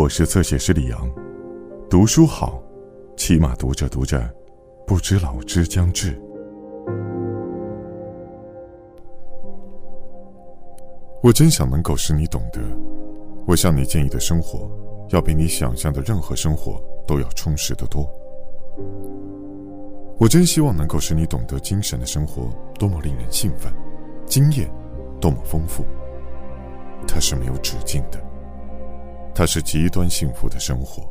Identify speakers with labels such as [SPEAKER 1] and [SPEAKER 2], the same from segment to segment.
[SPEAKER 1] 我是侧写师李阳，读书好，起码读着读着，不知老之将至。我真想能够使你懂得，我向你建议的生活，要比你想象的任何生活都要充实得多。我真希望能够使你懂得，精神的生活多么令人兴奋，经验多么丰富。它是没有止境的，它是极端幸福的生活。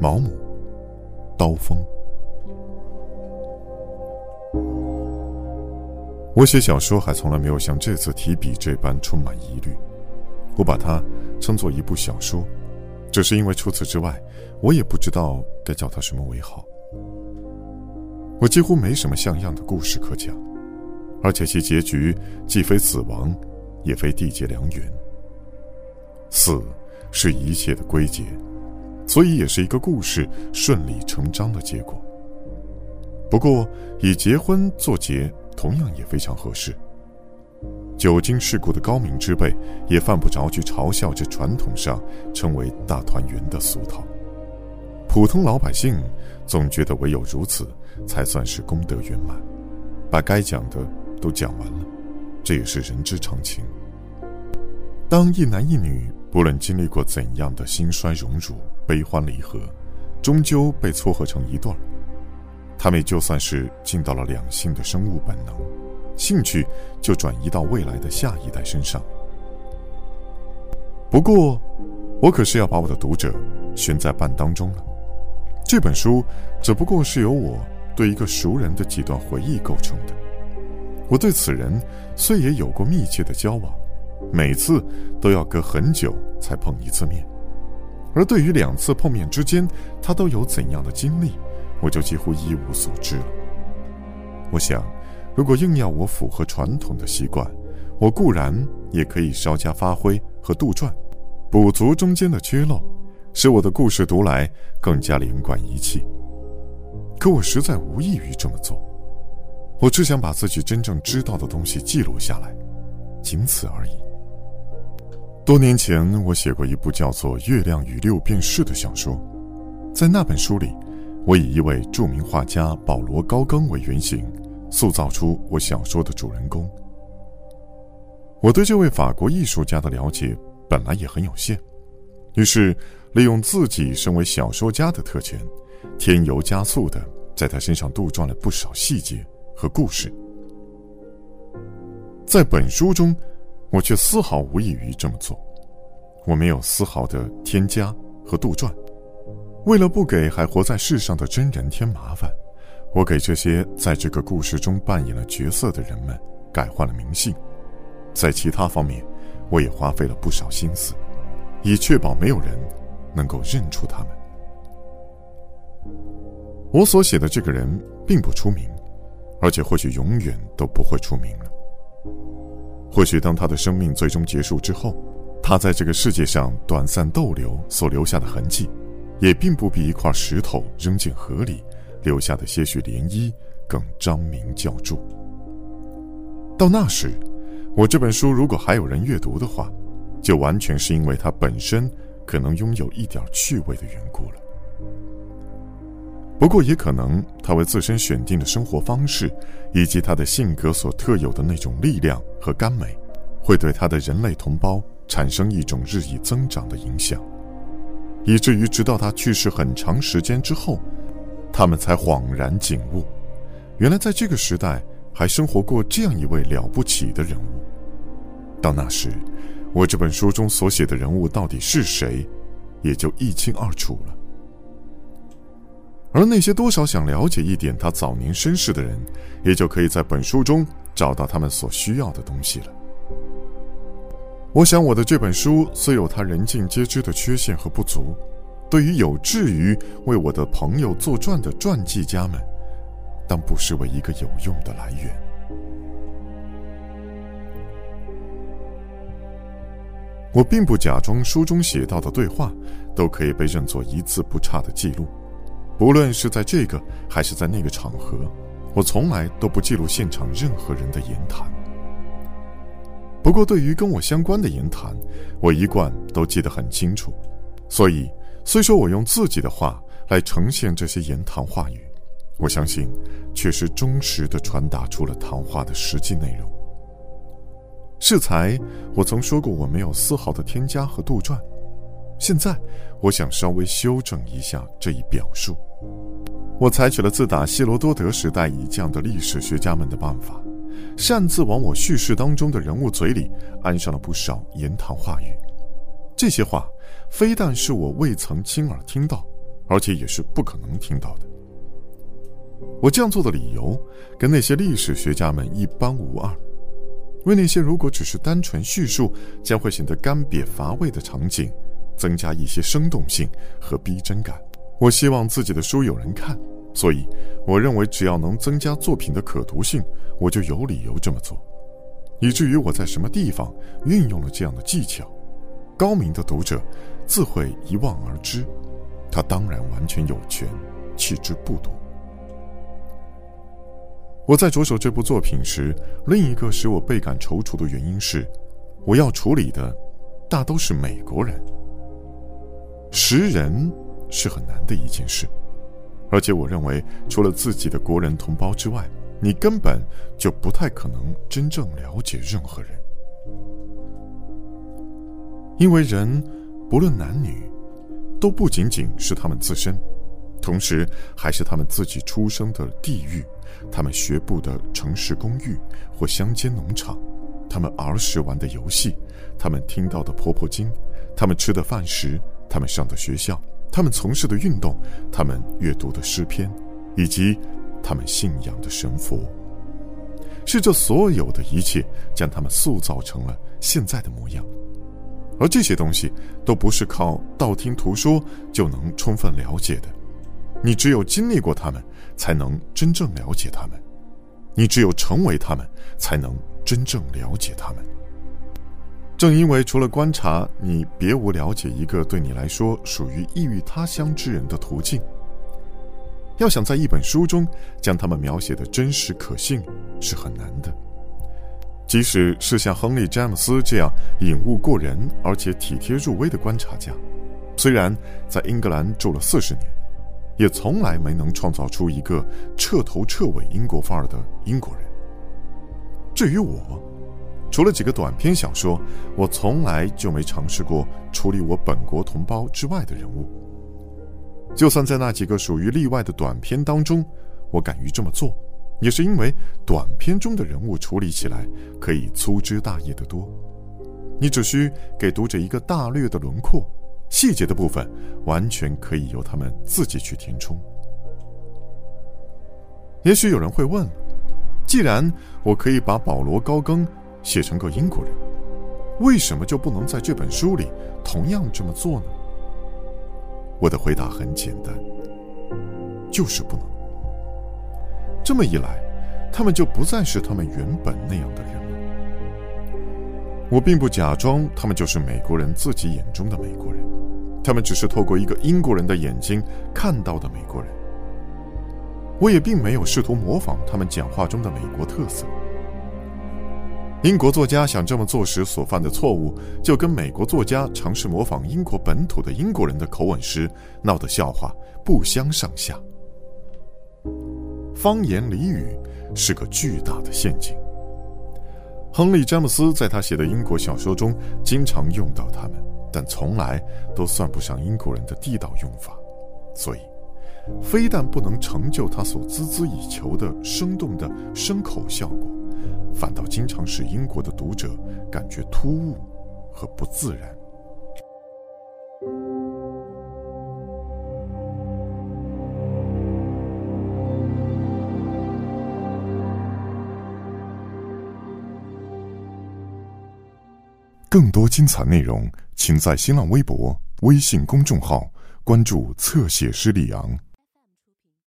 [SPEAKER 1] 毛姆，刀锋。我写小说还从来没有像这次提笔这般充满疑虑。我把它称作一部小说，只是因为除此之外，我也不知道该叫它什么为好。我几乎没什么像样的故事可讲，而且其结局既非死亡，也非缔结良缘。死是一切的归结，所以也是一个故事顺理成章的结果。不过，以结婚作结。同样也非常合适。久经世故的高明之辈也犯不着去嘲笑这传统上称为大团圆的俗套。普通老百姓总觉得唯有如此，才算是功德圆满，把该讲的都讲完了，这也是人之常情。当一男一女不论经历过怎样的兴衰荣辱、悲欢离合，终究被撮合成一对儿。他们也就算是尽到了两性的生物本能，兴趣就转移到未来的下一代身上。不过，我可是要把我的读者悬在半当中了。这本书只不过是由我对一个熟人的几段回忆构成的。我对此人虽也有过密切的交往，每次都要隔很久才碰一次面，而对于两次碰面之间他都有怎样的经历。我就几乎一无所知了。我想，如果硬要我符合传统的习惯，我固然也可以稍加发挥和杜撰，补足中间的缺漏，使我的故事读来更加连贯一气。可我实在无意于这么做，我只想把自己真正知道的东西记录下来，仅此而已。多年前，我写过一部叫做《月亮与六便士》的小说，在那本书里。我以一位著名画家保罗·高更为原型，塑造出我小说的主人公。我对这位法国艺术家的了解本来也很有限，于是利用自己身为小说家的特权，添油加醋的在他身上杜撰了不少细节和故事。在本书中，我却丝毫无异于这么做，我没有丝毫的添加和杜撰。为了不给还活在世上的真人添麻烦，我给这些在这个故事中扮演了角色的人们改换了名姓。在其他方面，我也花费了不少心思，以确保没有人能够认出他们。我所写的这个人并不出名，而且或许永远都不会出名了。或许当他的生命最终结束之后，他在这个世界上短暂逗留所留下的痕迹。也并不比一块石头扔进河里留下的些许涟漪更张明较著。到那时，我这本书如果还有人阅读的话，就完全是因为它本身可能拥有一点趣味的缘故了。不过，也可能他为自身选定的生活方式，以及他的性格所特有的那种力量和甘美，会对他的人类同胞产生一种日益增长的影响。以至于直到他去世很长时间之后，他们才恍然醒悟，原来在这个时代还生活过这样一位了不起的人物。到那时，我这本书中所写的人物到底是谁，也就一清二楚了。而那些多少想了解一点他早年身世的人，也就可以在本书中找到他们所需要的东西了。我想，我的这本书虽有它人尽皆知的缺陷和不足，对于有志于为我的朋友作传的传记家们，当不失为一个有用的来源。我并不假装书中写到的对话都可以被认作一字不差的记录，不论是在这个还是在那个场合，我从来都不记录现场任何人的言谈。不过，对于跟我相关的言谈，我一贯都记得很清楚。所以，虽说我用自己的话来呈现这些言谈话语，我相信，确实忠实的传达出了谈话的实际内容。适才，我曾说过我没有丝毫的添加和杜撰。现在，我想稍微修正一下这一表述。我采取了自打希罗多德时代以降的历史学家们的办法，擅自往我叙事当中的人物嘴里安上了不少言谈话语。这些话，非但是我未曾亲耳听到，而且也是不可能听到的。我这样做的理由，跟那些历史学家们一般无二。为那些如果只是单纯叙述将会显得干瘪乏味的场景，增加一些生动性和逼真感。我希望自己的书有人看，所以我认为只要能增加作品的可读性，我就有理由这么做。以至于我在什么地方运用了这样的技巧，高明的读者自会一望而知。他当然完全有权弃之不读。我在着手这部作品时，另一个使我倍感踌躇的原因是，我要处理的大都是美国人。识人是很难的一件事，而且我认为，除了自己的国人同胞之外，你根本就不太可能真正了解任何人，因为人不论男女，都不仅仅是他们自身，同时还是他们自己出生的地域。他们学步的城市公寓或乡间农场，他们儿时玩的游戏，他们听到的婆婆经，他们吃的饭食，他们上的学校，他们从事的运动，他们阅读的诗篇，以及他们信仰的神佛，是这所有的一切将他们塑造成了现在的模样。而这些东西都不是靠道听途说就能充分了解的，你只有经历过他们。才能真正了解他们，你只有成为他们，才能真正了解他们。正因为除了观察，你别无了解一个对你来说属于异域他乡之人的途径。要想在一本书中将他们描写的真实可信，是很难的。即使是像亨利·詹姆斯这样隐悟过人而且体贴入微的观察家，虽然在英格兰住了四十年。也从来没能创造出一个彻头彻尾英国范儿的英国人。至于我，除了几个短篇小说，我从来就没尝试过处理我本国同胞之外的人物。就算在那几个属于例外的短篇当中，我敢于这么做，也是因为短篇中的人物处理起来可以粗枝大叶得多。你只需给读者一个大略的轮廓。细节的部分完全可以由他们自己去填充。也许有人会问：既然我可以把保罗·高更写成个英国人，为什么就不能在这本书里同样这么做呢？我的回答很简单，就是不能。这么一来，他们就不再是他们原本那样的人了。我并不假装他们就是美国人自己眼中的美国人。他们只是透过一个英国人的眼睛看到的美国人。我也并没有试图模仿他们讲话中的美国特色。英国作家想这么做时所犯的错误，就跟美国作家尝试模仿英国本土的英国人的口吻时闹的笑话不相上下。方言俚语是个巨大的陷阱。亨利·詹姆斯在他写的英国小说中经常用到他们。但从来都算不上英国人的地道用法，所以，非但不能成就他所孜孜以求的生动的声口效果，反倒经常使英国的读者感觉突兀和不自然。更多精彩内容。请在新浪微博、微信公众号关注“侧写师李昂”。